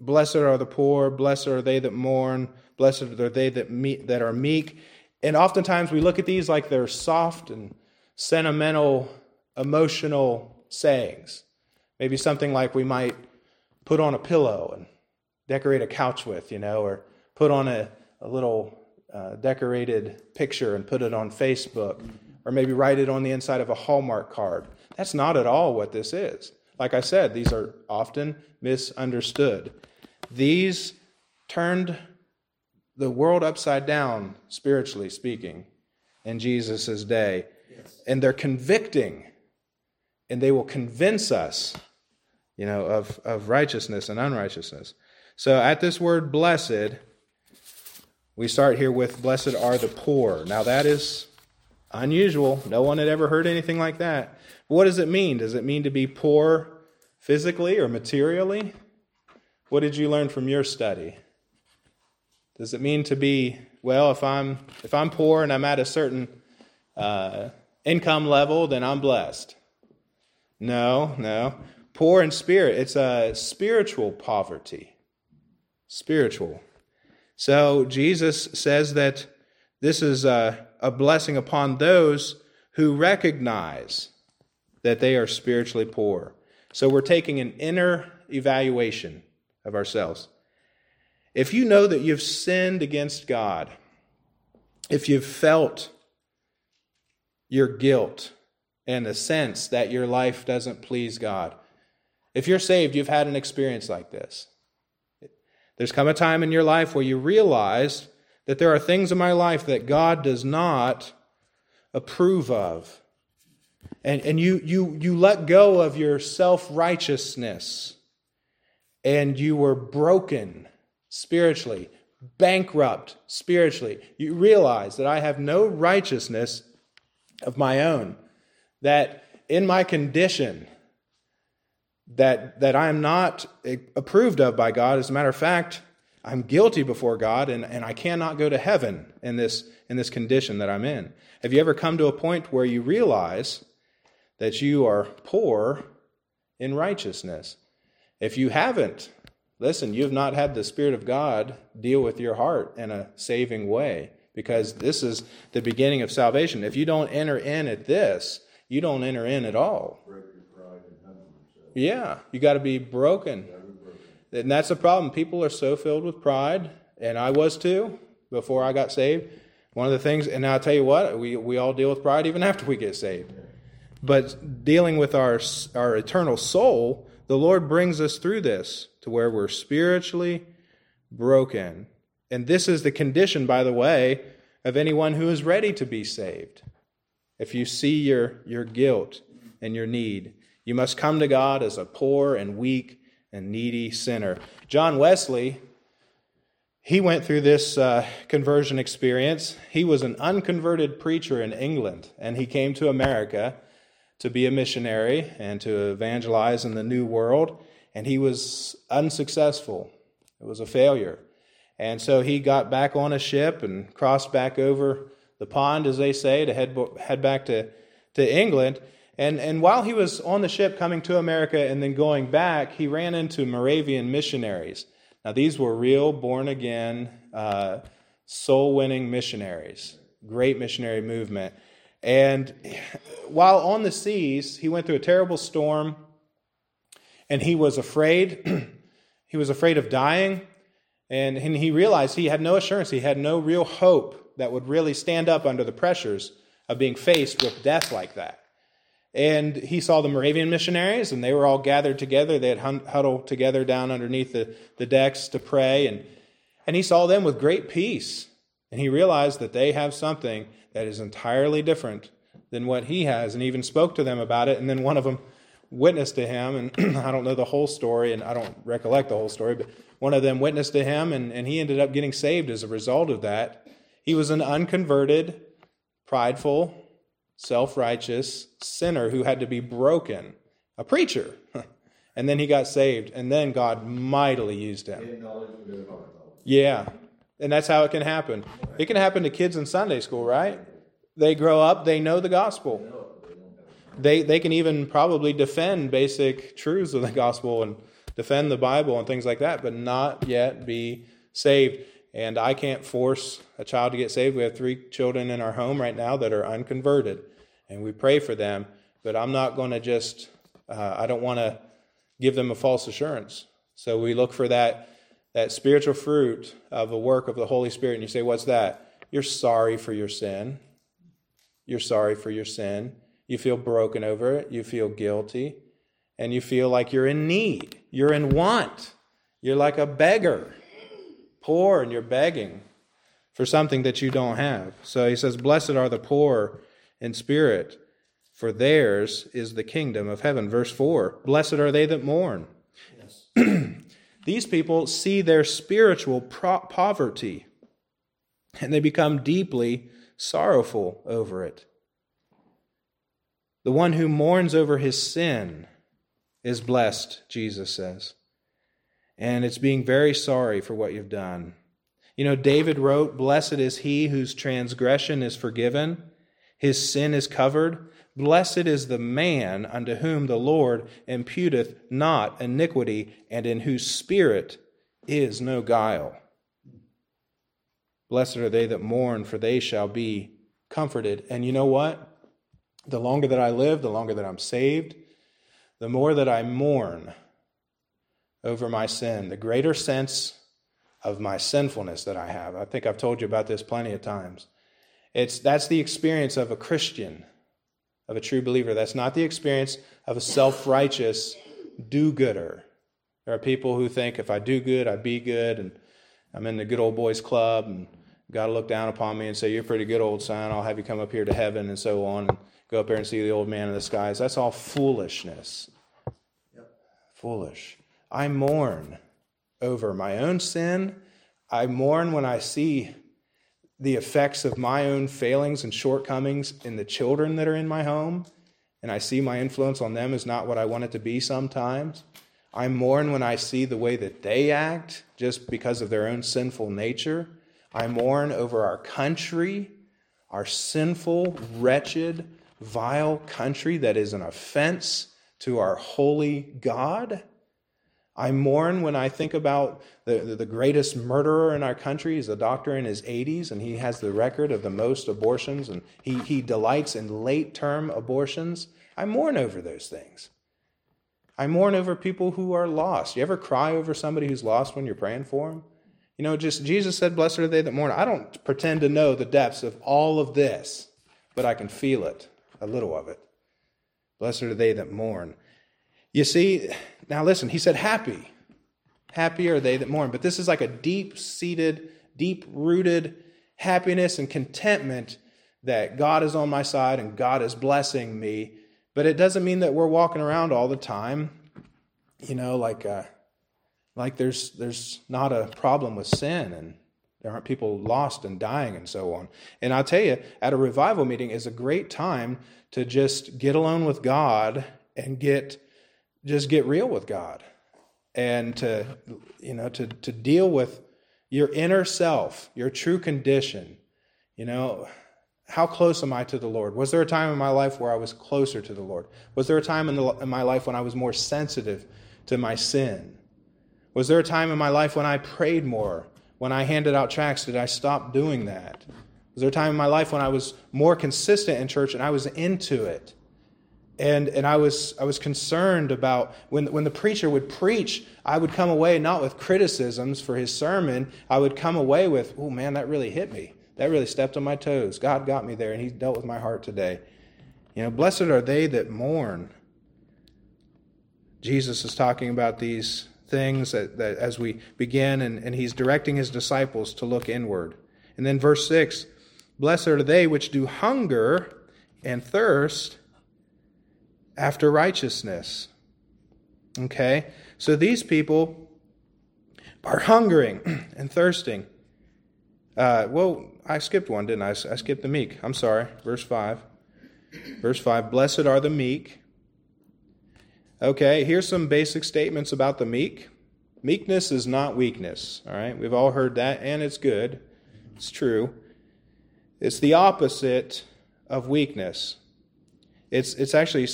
blessed are the poor, blessed are they that mourn, blessed are they that, meet, that are meek. And oftentimes we look at these like they're soft and sentimental, emotional sayings. Maybe something like we might put on a pillow and decorate a couch with, you know, or put on a, a little uh, decorated picture and put it on Facebook, or maybe write it on the inside of a Hallmark card. That's not at all what this is. Like I said, these are often misunderstood. These turned the world upside down, spiritually speaking, in Jesus' day. Yes. And they're convicting, and they will convince us, you know, of, of righteousness and unrighteousness. So at this word blessed, we start here with blessed are the poor. Now that is unusual. No one had ever heard anything like that. What does it mean? Does it mean to be poor physically or materially? What did you learn from your study? Does it mean to be well? If I'm if I'm poor and I'm at a certain uh, income level, then I'm blessed. No, no. Poor in spirit. It's a spiritual poverty. Spiritual. So Jesus says that this is a, a blessing upon those who recognize that they are spiritually poor. So we're taking an inner evaluation of ourselves. If you know that you've sinned against God, if you've felt your guilt and a sense that your life doesn't please God, if you're saved, you've had an experience like this. There's come a time in your life where you realize that there are things in my life that God does not approve of. And, and you, you, you let go of your self righteousness and you were broken spiritually, bankrupt spiritually, you realize that I have no righteousness of my own, that in my condition, that, that I am not approved of by God. As a matter of fact, I'm guilty before God and, and I cannot go to heaven in this, in this condition that I'm in. Have you ever come to a point where you realize that you are poor in righteousness? If you haven't, Listen, you have not had the Spirit of God deal with your heart in a saving way because this is the beginning of salvation. If you don't enter in at this, you don't enter in at all. Yeah, you got to be broken. And that's the problem. People are so filled with pride, and I was too before I got saved. One of the things, and I'll tell you what, we, we all deal with pride even after we get saved. But dealing with our, our eternal soul, the Lord brings us through this to where we're spiritually broken. And this is the condition, by the way, of anyone who is ready to be saved. If you see your, your guilt and your need, you must come to God as a poor and weak and needy sinner. John Wesley, he went through this uh, conversion experience. He was an unconverted preacher in England, and he came to America to be a missionary and to evangelize in the New World and he was unsuccessful. It was a failure. And so he got back on a ship and crossed back over the pond, as they say, to head, head back to, to England. And, and while he was on the ship coming to America and then going back, he ran into Moravian missionaries. Now, these were real born again, uh, soul winning missionaries, great missionary movement. And while on the seas, he went through a terrible storm and he was afraid. he was afraid of dying. And, and he realized he had no assurance, he had no real hope that would really stand up under the pressures of being faced with death like that. And he saw the Moravian missionaries, and they were all gathered together. They had huddled together down underneath the, the decks to pray. And, and he saw them with great peace. And he realized that they have something that is entirely different than what he has, and even spoke to them about it. And then one of them witnessed to him, and I don't know the whole story, and I don't recollect the whole story, but one of them witnessed to him, and, and he ended up getting saved as a result of that. He was an unconverted, prideful, self righteous sinner who had to be broken, a preacher. and then he got saved, and then God mightily used him. Yeah, and that's how it can happen. It can happen to kids in Sunday school, right? They grow up, they know the gospel they, they can even probably defend basic truths of the gospel and defend the Bible and things like that, but not yet be saved. And I can't force a child to get saved. We have three children in our home right now that are unconverted, and we pray for them. But I'm not going to just, uh, I don't want to give them a false assurance. So we look for that, that spiritual fruit of a work of the Holy Spirit. And you say, What's that? You're sorry for your sin. You're sorry for your sin. You feel broken over it. You feel guilty. And you feel like you're in need. You're in want. You're like a beggar, poor, and you're begging for something that you don't have. So he says, Blessed are the poor in spirit, for theirs is the kingdom of heaven. Verse 4 Blessed are they that mourn. Yes. These people see their spiritual pro- poverty and they become deeply sorrowful over it. The one who mourns over his sin is blessed, Jesus says. And it's being very sorry for what you've done. You know, David wrote, Blessed is he whose transgression is forgiven, his sin is covered. Blessed is the man unto whom the Lord imputeth not iniquity, and in whose spirit is no guile. Blessed are they that mourn, for they shall be comforted. And you know what? The longer that I live, the longer that I'm saved, the more that I mourn over my sin, the greater sense of my sinfulness that I have. I think I've told you about this plenty of times. It's that's the experience of a Christian, of a true believer. That's not the experience of a self-righteous do-gooder. There are people who think if I do good, I be good, and I'm in the good old boys club, and God will look down upon me and say, You're pretty good, old son. I'll have you come up here to heaven and so on, and go up there and see the old man in the skies. That's all foolishness. Yep. Foolish. I mourn over my own sin. I mourn when I see the effects of my own failings and shortcomings in the children that are in my home, and I see my influence on them is not what I want it to be sometimes. I mourn when I see the way that they act just because of their own sinful nature. I mourn over our country, our sinful, wretched, vile country that is an offense to our holy God. I mourn when I think about the, the greatest murderer in our country. He's a doctor in his 80s, and he has the record of the most abortions, and he, he delights in late term abortions. I mourn over those things. I mourn over people who are lost. You ever cry over somebody who's lost when you're praying for them? You know, just Jesus said, Blessed are they that mourn. I don't pretend to know the depths of all of this, but I can feel it, a little of it. Blessed are they that mourn. You see, now listen, he said, Happy. Happy are they that mourn. But this is like a deep seated, deep rooted happiness and contentment that God is on my side and God is blessing me. But it doesn't mean that we're walking around all the time, you know, like. Uh, like there's there's not a problem with sin and there aren't people lost and dying and so on. And I'll tell you, at a revival meeting is a great time to just get alone with God and get just get real with God and to you know to to deal with your inner self, your true condition. You know, how close am I to the Lord? Was there a time in my life where I was closer to the Lord? Was there a time in, the, in my life when I was more sensitive to my sin? Was there a time in my life when I prayed more? When I handed out tracts, did I stop doing that? Was there a time in my life when I was more consistent in church and I was into it? And, and I, was, I was concerned about when, when the preacher would preach, I would come away not with criticisms for his sermon. I would come away with, oh man, that really hit me. That really stepped on my toes. God got me there and he dealt with my heart today. You know, blessed are they that mourn. Jesus is talking about these things that, that as we begin, and, and he's directing his disciples to look inward. And then verse 6 Blessed are they which do hunger and thirst after righteousness. Okay? So these people are hungering and thirsting. Uh, well, I skipped one, didn't I? I skipped the meek. I'm sorry. Verse 5. Verse 5 Blessed are the meek, Okay, here's some basic statements about the meek. Meekness is not weakness, all right? We've all heard that, and it's good. It's true. It's the opposite of weakness. It's, it's actually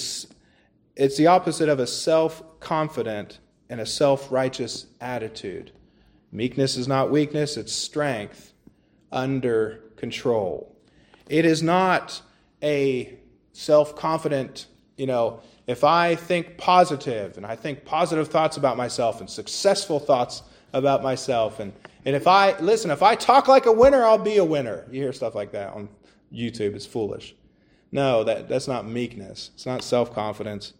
it's the opposite of a self-confident and a self righteous attitude. Meekness is not weakness, it's strength under control. It is not a self confident, you know, if I think positive and I think positive thoughts about myself and successful thoughts about myself, and, and if I, listen, if I talk like a winner, I'll be a winner. You hear stuff like that on YouTube, it's foolish. No, that, that's not meekness. It's not self confidence.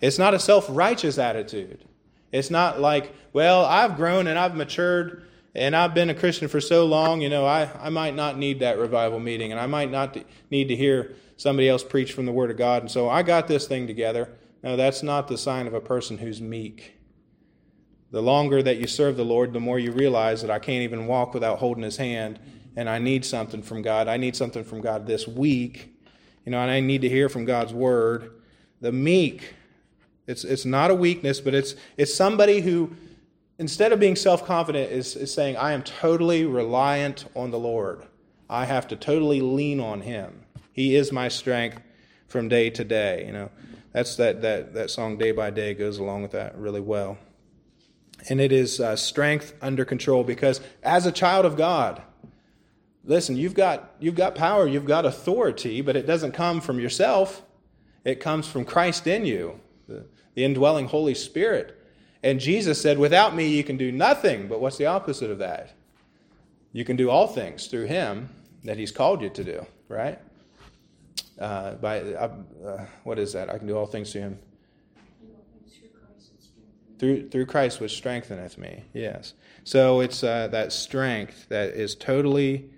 It's not a self righteous attitude. It's not like, well, I've grown and I've matured and I've been a Christian for so long, you know, I, I might not need that revival meeting and I might not need to hear somebody else preach from the Word of God. And so I got this thing together. No, that's not the sign of a person who's meek. The longer that you serve the Lord, the more you realize that I can't even walk without holding His hand and I need something from God. I need something from God this week, you know, and I need to hear from God's Word. The meek it's, it's not a weakness, but it's, it's somebody who, instead of being self confident, is, is saying, I am totally reliant on the Lord. I have to totally lean on Him. He is my strength from day to day. You know, that's that, that, that song, Day by Day, goes along with that really well. And it is uh, strength under control because as a child of God, listen, you've got, you've got power, you've got authority, but it doesn't come from yourself. It comes from Christ in you the, indwelling Holy Spirit. And Jesus said, Without me, you can do nothing. But what's the opposite of that? You can do all things through Him that He's called you to do, right? Uh, by uh, uh, what is that? I can do all things through Him. Through, through Christ which strengtheneth me. Yes. So it's uh, that strength that is totally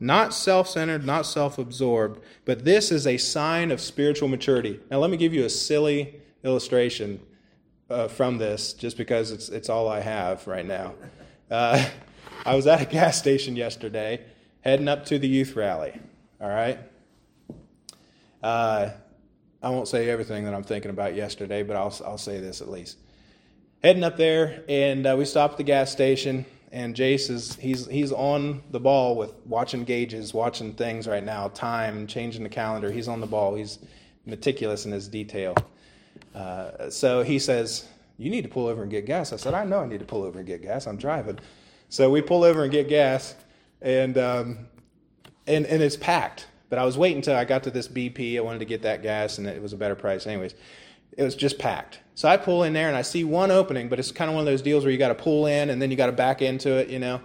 not self centered, not self absorbed, but this is a sign of spiritual maturity. Now, let me give you a silly illustration uh, from this just because it's, it's all I have right now. Uh, I was at a gas station yesterday heading up to the youth rally. All right? Uh, I won't say everything that I'm thinking about yesterday, but I'll, I'll say this at least. Heading up there, and uh, we stopped at the gas station, and Jace is he's he's on the ball with watching gauges, watching things right now, time, changing the calendar. He's on the ball. He's meticulous in his detail. Uh, so he says, You need to pull over and get gas. I said, I know I need to pull over and get gas. I'm driving. So we pull over and get gas, and, um, and, and it's packed. But I was waiting until I got to this BP. I wanted to get that gas, and it was a better price, anyways. It was just packed. So I pull in there, and I see one opening, but it's kind of one of those deals where you got to pull in, and then you got to back into it, you know.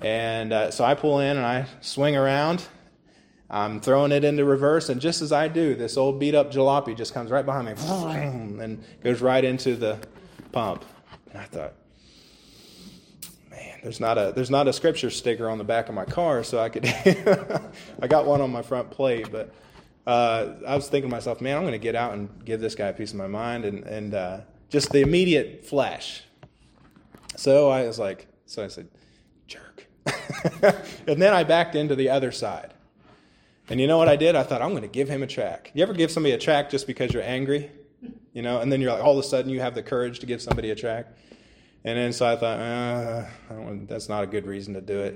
And uh, so I pull in, and I swing around, I'm throwing it into reverse, and just as I do, this old beat up jalopy just comes right behind me and goes right into the pump. And I thought, man, there's not a there's not a scripture sticker on the back of my car, so I could I got one on my front plate, but uh, I was thinking to myself, man, I'm going to get out and give this guy a piece of my mind, and and uh, just the immediate flash. So I was like, so I said, jerk, and then I backed into the other side. And you know what I did? I thought, I'm going to give him a track. You ever give somebody a track just because you're angry? You know, and then you're like, all of a sudden you have the courage to give somebody a track. And then so I thought, uh, I that's not a good reason to do it.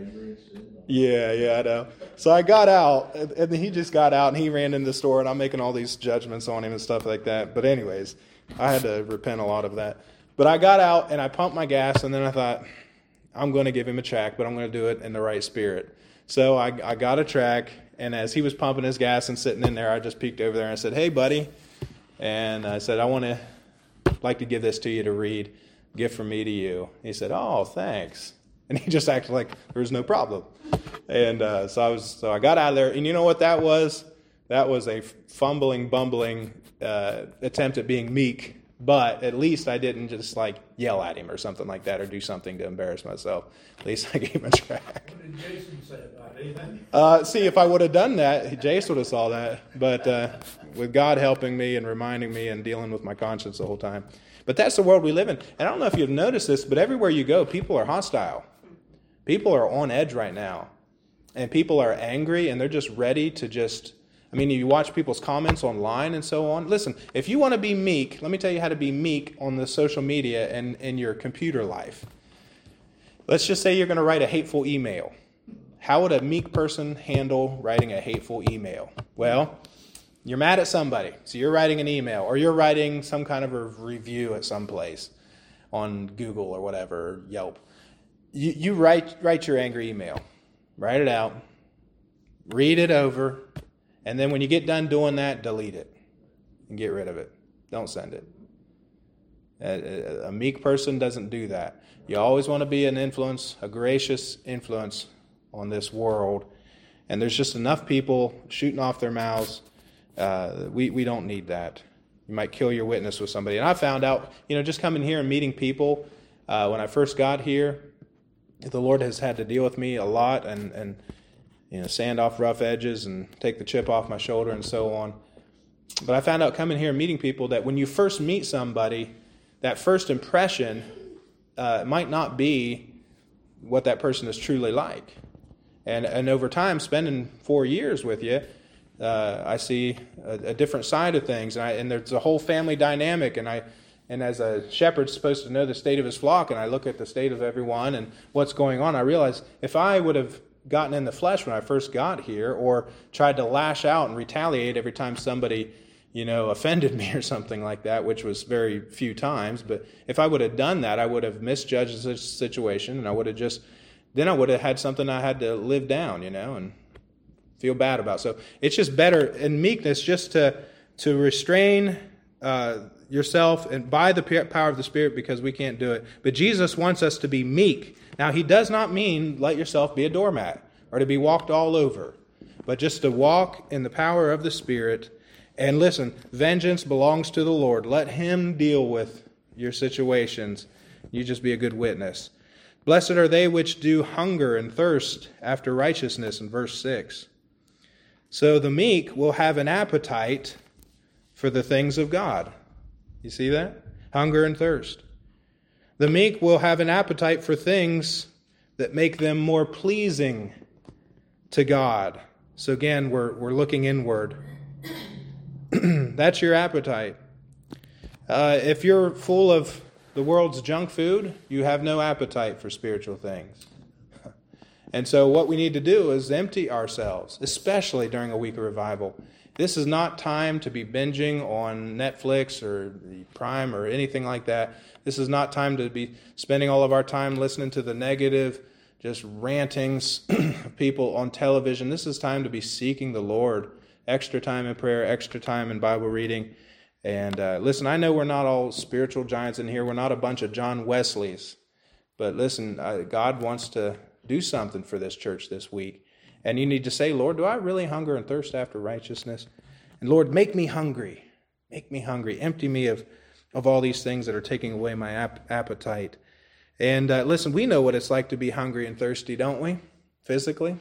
Yeah, yeah, I know. So I got out, and, he just got out, and he ran in the store, and I'm making all these judgments on him and stuff like that. But anyways, I had to repent a lot of that. But I got out, and I pumped my gas, and then I thought, I'm going to give him a track, but I'm going to do it in the right spirit. So I, I got a track, and as he was pumping his gas and sitting in there, I just peeked over there and I said, "Hey, buddy," and I said, "I want to like to give this to you to read, gift from me to you." He said, "Oh, thanks," and he just acted like there was no problem. And uh, so I was, so I got out of there, and you know what that was? That was a fumbling, bumbling uh, attempt at being meek but at least I didn't just like yell at him or something like that or do something to embarrass myself. At least I gave him a track. What did Jason say about anything? Uh, see, if I would have done that, Jason would have saw that. But uh, with God helping me and reminding me and dealing with my conscience the whole time. But that's the world we live in. And I don't know if you've noticed this, but everywhere you go, people are hostile. People are on edge right now. And people are angry and they're just ready to just I mean, you watch people's comments online and so on. Listen, if you want to be meek, let me tell you how to be meek on the social media and in your computer life. Let's just say you're going to write a hateful email. How would a meek person handle writing a hateful email? Well, you're mad at somebody, so you're writing an email, or you're writing some kind of a review at some place on Google or whatever, Yelp. You, you write, write your angry email, write it out, read it over, and then when you get done doing that, delete it and get rid of it. Don't send it. A, a, a meek person doesn't do that. You always want to be an influence, a gracious influence on this world. And there's just enough people shooting off their mouths. Uh, we, we don't need that. You might kill your witness with somebody. And I found out, you know, just coming here and meeting people, uh, when I first got here, the Lord has had to deal with me a lot and, and you know, sand off rough edges and take the chip off my shoulder and so on. But I found out coming here and meeting people that when you first meet somebody, that first impression uh, might not be what that person is truly like. And, and over time, spending four years with you, uh, I see a, a, different side of things. And, I, and there's a whole family dynamic. And, I, and as a shepherd's supposed to know the state of his flock, and I look at the state of everyone and what's going on, I realize if I would have gotten in the flesh when I first got here or tried to lash out and retaliate every time somebody you know, offended me or something like that, which was very few times. But if I would have done that, I would have misjudged the situation and I would have just, then I would have had something I had to live down, you know, and feel bad about. So it's just better in meekness just to, to restrain uh, yourself and by the power of the Spirit because we can't do it. But Jesus wants us to be meek. Now, he does not mean let yourself be a doormat or to be walked all over, but just to walk in the power of the Spirit and listen, vengeance belongs to the Lord. Let Him deal with your situations. You just be a good witness. Blessed are they which do hunger and thirst after righteousness, in verse 6. So the meek will have an appetite for the things of God. You see that? Hunger and thirst. The meek will have an appetite for things that make them more pleasing to God. So again, we're, we're looking inward. That's your appetite. Uh, if you're full of the world's junk food, you have no appetite for spiritual things. And so, what we need to do is empty ourselves, especially during a week of revival. This is not time to be binging on Netflix or Prime or anything like that. This is not time to be spending all of our time listening to the negative, just rantings of people on television. This is time to be seeking the Lord extra time in prayer, extra time in Bible reading. And uh, listen, I know we're not all spiritual giants in here. We're not a bunch of John Wesleys. But listen, uh, God wants to do something for this church this week. And you need to say, Lord, do I really hunger and thirst after righteousness? And Lord, make me hungry. Make me hungry. Empty me of, of all these things that are taking away my ap- appetite. And uh, listen, we know what it's like to be hungry and thirsty, don't we? Physically.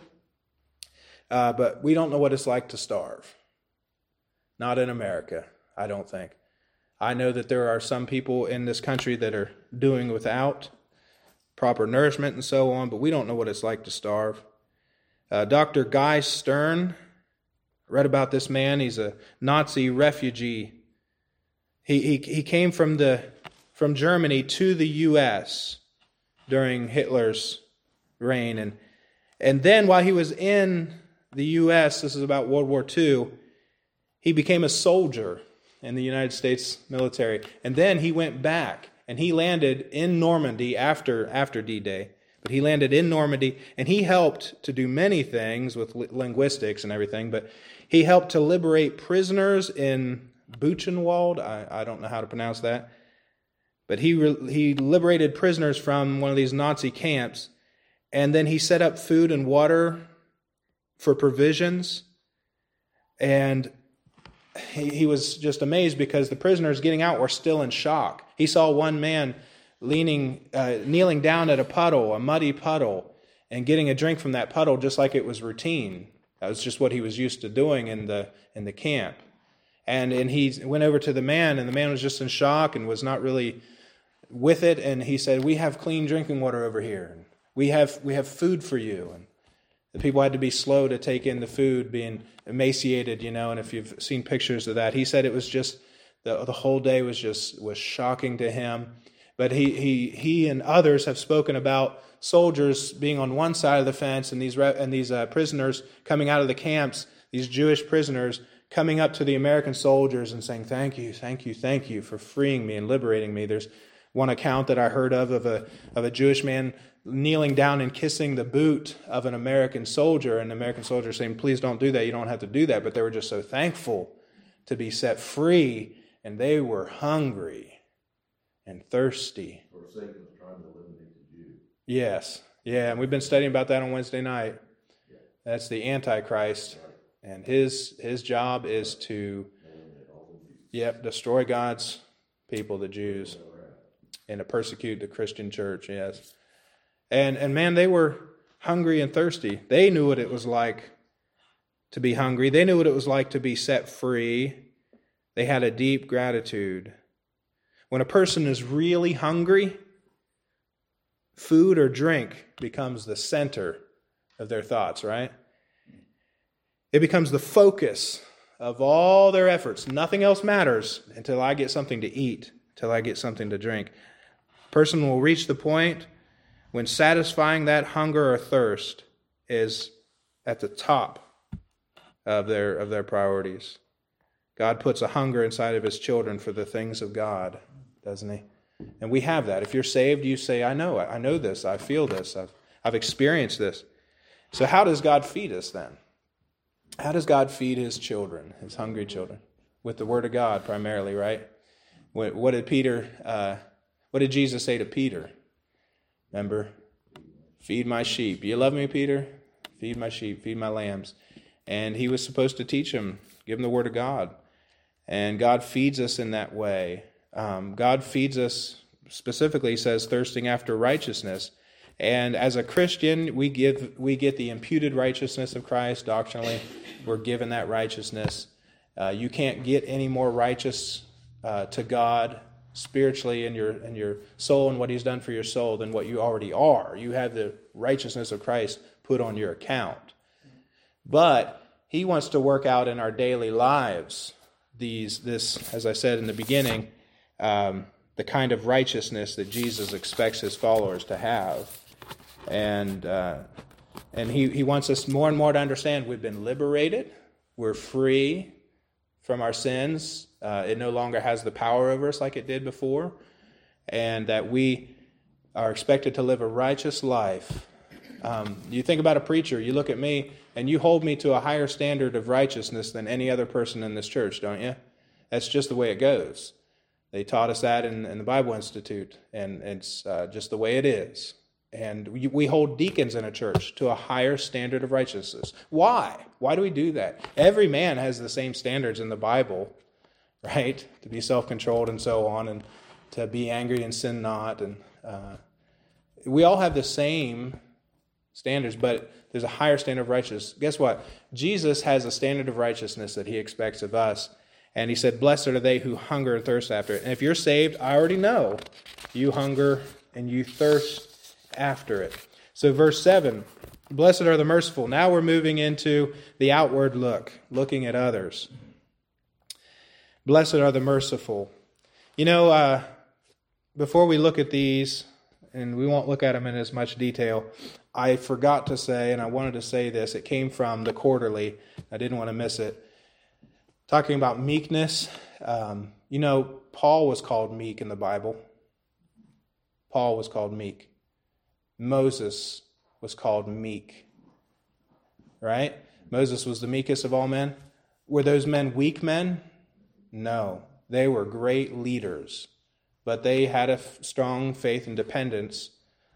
Uh, but we don't know what it's like to starve. Not in America, I don't think. I know that there are some people in this country that are doing without proper nourishment and so on, but we don't know what it's like to starve. Uh, Dr. Guy Stern, read about this man. He's a Nazi refugee. He, he, he came from, the, from Germany to the U.S. during Hitler's reign. And, and then while he was in the U.S., this is about World War II, he became a soldier in the United States military. And then he went back and he landed in Normandy after, after D Day. But he landed in Normandy and he helped to do many things with linguistics and everything. But he helped to liberate prisoners in Buchenwald. I, I don't know how to pronounce that. But he, he liberated prisoners from one of these Nazi camps. And then he set up food and water for provisions. And he, he was just amazed because the prisoners getting out were still in shock. He saw one man leaning, uh, kneeling down at a puddle, a muddy puddle, and getting a drink from that puddle just like it was routine. That was just what he was used to doing in the in the camp. And and he went over to the man, and the man was just in shock and was not really with it. And he said, "We have clean drinking water over here. We have we have food for you." And the people had to be slow to take in the food, being emaciated, you know. And if you've seen pictures of that, he said it was just the, the whole day was just was shocking to him. But he he he and others have spoken about soldiers being on one side of the fence and these and these uh, prisoners coming out of the camps, these Jewish prisoners coming up to the American soldiers and saying, "Thank you, thank you, thank you for freeing me and liberating me." There's One account that I heard of of a, of a Jewish man kneeling down and kissing the boot of an American soldier, and the American soldier saying, Please don't do that. You don't have to do that. But they were just so thankful to be set free, and they were hungry and thirsty. Yes. Yeah, and we've been studying about that on Wednesday night. That's the Antichrist. And his his job is to yep, destroy God's people, the Jews, and to persecute the Christian church, yes. And and man, they were hungry and thirsty. They knew what it was like to be hungry. They knew what it was like to be set free. They had a deep gratitude. When a person is really hungry, food or drink becomes the center of their thoughts, right? It becomes the focus of all their efforts. Nothing else matters until I get something to eat, until I get something to drink. A person will reach the point when satisfying that hunger or thirst is at the top of their of their priorities. God puts a hunger inside of his children for the things of God, doesn't he? And we have that. If you're saved, you say, I know, I know this, I feel this, I've, I've experienced this. So, how does God feed us then? How does God feed his children, his hungry children? With the word of God primarily, right? What, did Peter, uh, what did Jesus say to Peter? Remember? Feed my sheep. You love me, Peter? Feed my sheep, feed my lambs. And he was supposed to teach him, give him the word of God. And God feeds us in that way. Um, God feeds us specifically, says, thirsting after righteousness. And as a Christian, we give we get the imputed righteousness of Christ doctrinally. We're given that righteousness. Uh, you can't get any more righteous uh, to God spiritually in your in your soul and what He's done for your soul than what you already are. You have the righteousness of Christ put on your account. But He wants to work out in our daily lives these this, as I said in the beginning, um, the kind of righteousness that Jesus expects His followers to have, and uh, and He He wants us more and more to understand we've been liberated, we're free from our sins uh, it no longer has the power over us like it did before, and that we are expected to live a righteous life. Um, you think about a preacher, you look at me, and you hold me to a higher standard of righteousness than any other person in this church, don't you? That's just the way it goes. They taught us that in, in the Bible Institute, and it's uh, just the way it is. And we, hold deacons in a church to a higher standard of righteousness. Why? Why do we do that? Every man has the same standards in the Bible right? To be self controlled and so on, and to be angry and sin not. And uh, we all have the same standards, but there's a higher standard of righteousness. Guess what? Jesus has a standard of righteousness that he expects of us. And he said, Blessed are they who hunger and thirst after it. And if you're saved, I already know you hunger and you thirst after it. So, verse 7 Blessed are the merciful. Now we're moving into the outward look, looking at others. Blessed are the merciful. You know, uh, before we look at these, and we won't look at them in as much detail, I forgot to say, and I wanted to say this, it came from the quarterly. I didn't want to miss it. Talking about meekness, um, you know, Paul was called meek in the Bible. Paul was called meek. Moses was called meek. Right? Moses was the meekest of all men. Were those men weak men? No, they were great leaders, but they had a strong faith and dependence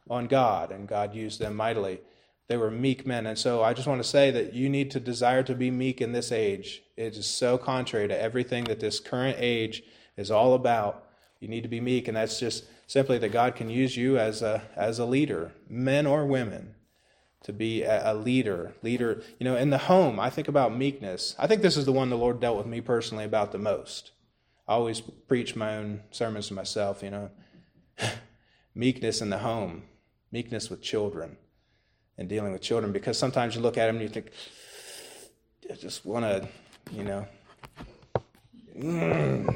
on God, and God used them mightily. They were meek men. And so I just want to say that you need to desire to be meek in this age. It is so contrary to everything that this current age is all about. You need to be meek, and that's just simply that God can use you as a, as a leader, men or women to be a, leader. Leader, you know, in the home, I think about meekness. I think this is the one the Lord dealt with me personally about the most. I always preach my own sermons to myself, you know. meekness in the home, meekness with children, and dealing with children, because sometimes you look at them and you think, I just want to, you know, mm,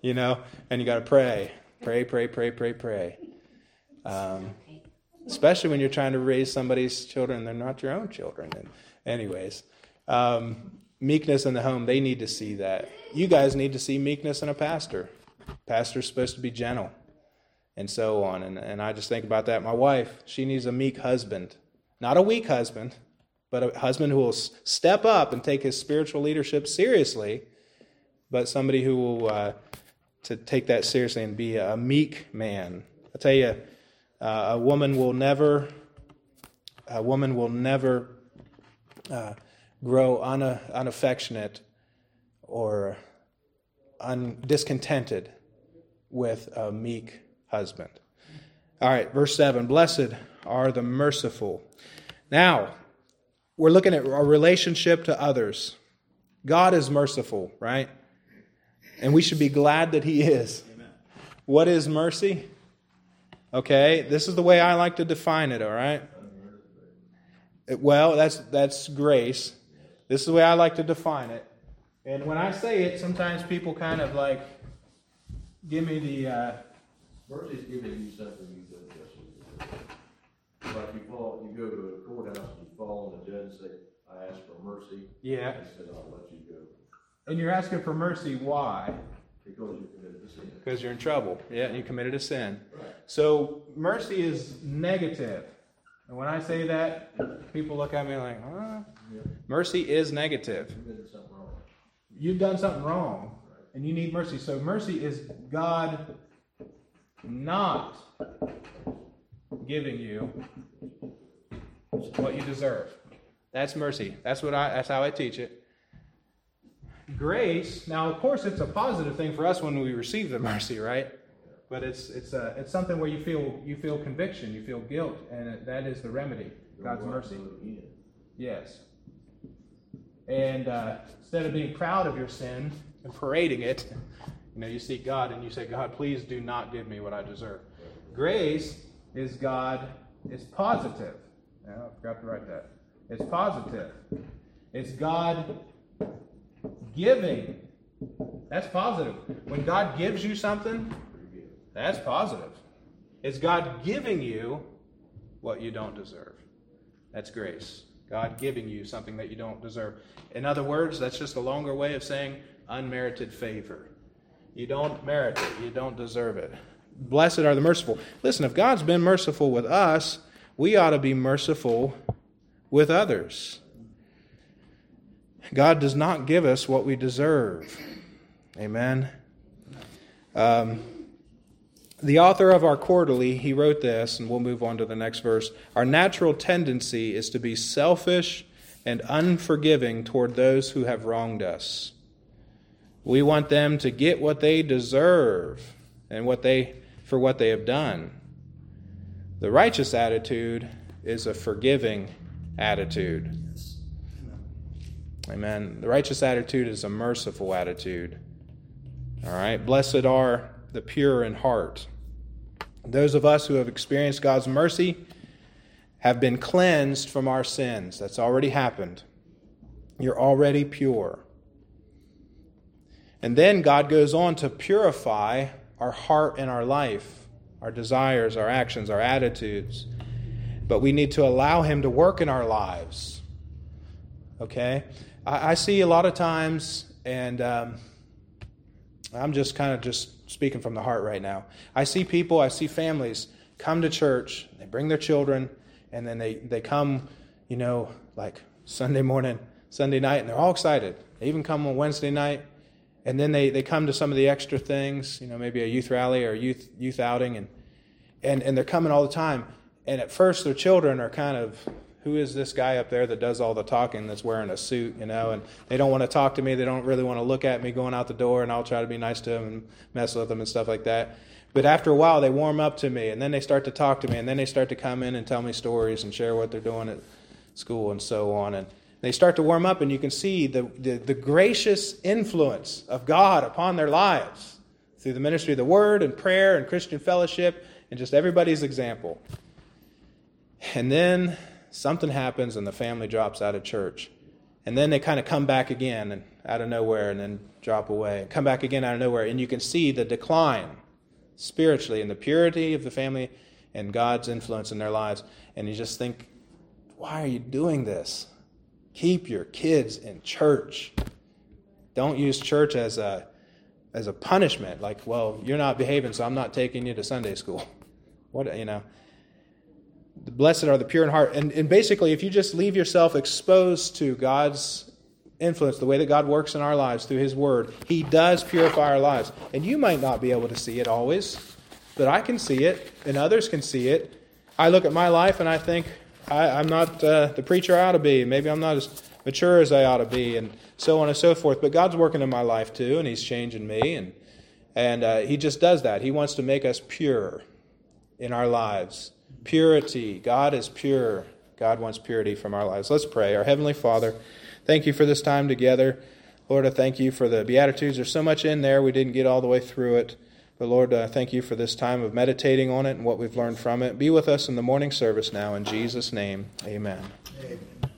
you know, and you got to pray, pray, pray, pray, pray, pray. Um, especially when you're trying to raise somebody's children they're not your own children and anyways um, meekness in the home they need to see that you guys need to see meekness in a pastor pastor's supposed to be gentle and so on. And, and I just think about that. My wife, she needs a meek husband, not a weak husband, but a husband who will step up and take his spiritual leadership seriously, but somebody who will uh, to take that seriously and be a meek man. I tell you, uh, a woman will never, a woman will never uh, grow una, unaffectionate or un, discontented with a meek husband. All right, verse 7 Blessed are the merciful. Now, we're looking at our relationship to others. God is merciful, right? And we should be glad that He is. Amen. What is mercy? Okay, this is the way I like to define it, all right? Well, that's, that's grace. This is the way I like to define it. And when I say it, sometimes people kind of like give me the. Uh, Mercy is giving you something you don't Like you fall, you go to a courthouse and you fall and the judge say, I ask for mercy. Yeah. He said, I'll let you go. And you're asking for mercy, why? Because you committed a sin. Because you're in trouble. Yeah, you committed a sin. Right. So mercy is negative. And when I say that, people look at me like, huh? Yeah. Mercy is negative. Wrong. You've done something wrong, and you need mercy. So mercy is God not giving you what you deserve. That's mercy. That's what I that's how I teach it. Grace, now of course it's a positive thing for us when we receive the mercy, right? But it's it's a, it's something where you feel you feel conviction, you feel guilt, and that is the remedy. God's mercy. Yes. And uh, instead of being proud of your sin and parading it, you know, you seek God and you say, God, please do not give me what I deserve. Grace is God, it's positive. Yeah, I forgot to write that. It's positive. It's God giving. That's positive. When God gives you something, that's positive. It's God giving you what you don't deserve. That's grace. God giving you something that you don't deserve. In other words, that's just a longer way of saying unmerited favor. You don't merit it, you don't deserve it. Blessed are the merciful. Listen, if God's been merciful with us, we ought to be merciful with others. God does not give us what we deserve. Amen. Um, the author of our quarterly, he wrote this, and we'll move on to the next verse. Our natural tendency is to be selfish and unforgiving toward those who have wronged us. We want them to get what they deserve and what they for what they have done. The righteous attitude is a forgiving attitude. Amen. The righteous attitude is a merciful attitude. All right. Blessed are the pure in heart. Those of us who have experienced God's mercy have been cleansed from our sins. That's already happened. You're already pure. And then God goes on to purify our heart and our life, our desires, our actions, our attitudes. But we need to allow Him to work in our lives. Okay? I, I see a lot of times, and um, I'm just kind of just speaking from the heart right now. I see people, I see families come to church, they bring their children, and then they, they come, you know, like Sunday morning, Sunday night, and they're all excited. They even come on Wednesday night, and then they, they come to some of the extra things, you know, maybe a youth rally or a youth youth outing, and and and they're coming all the time. And at first, their children are kind of, who is this guy up there that does all the talking that's wearing a suit, you know? And they don't want to talk to me. They don't really want to look at me going out the door, and I'll try to be nice to them and mess with them and stuff like that. But after a while, they warm up to me, and then they start to talk to me, and then they start to come in and tell me stories and share what they're doing at school and so on. And they start to warm up, and you can see the, the, the, gracious influence of God upon their lives through the ministry of the Word and prayer and Christian fellowship and just everybody's example. And then something happens, and the family drops out of church. And then they kind of come back again and out of nowhere and then drop away. Come back again out of nowhere. And you can see the decline spiritually in the purity of the family and God's influence in their lives. And you just think, why are you doing this? Keep your kids in church. Don't use church as a as a punishment. Like, well, you're not behaving, so I'm not taking you to Sunday school. What you know. Blessed are the pure in heart. And, and basically, if you just leave yourself exposed to God's influence, the way that God works in our lives through His Word, He does purify our lives. And you might not be able to see it always, but I can see it, and others can see it. I look at my life and I think, I, am not uh, the preacher I ought to be. Maybe I'm not as mature as I ought to be, and so on and so forth. But God's working in my life too, and He's changing me, and and uh, He just does that. He wants to make us pure in our lives. Purity. God is pure. God wants purity from our lives. Let's pray. Our Heavenly Father, thank you for this time together. Lord, I thank you for the Beatitudes. There's so much in there. We didn't get all the way through it. But Lord, uh, thank you for this time of meditating on it and what we've learned from it. Be with us in the morning service now. In Jesus' name, amen. amen.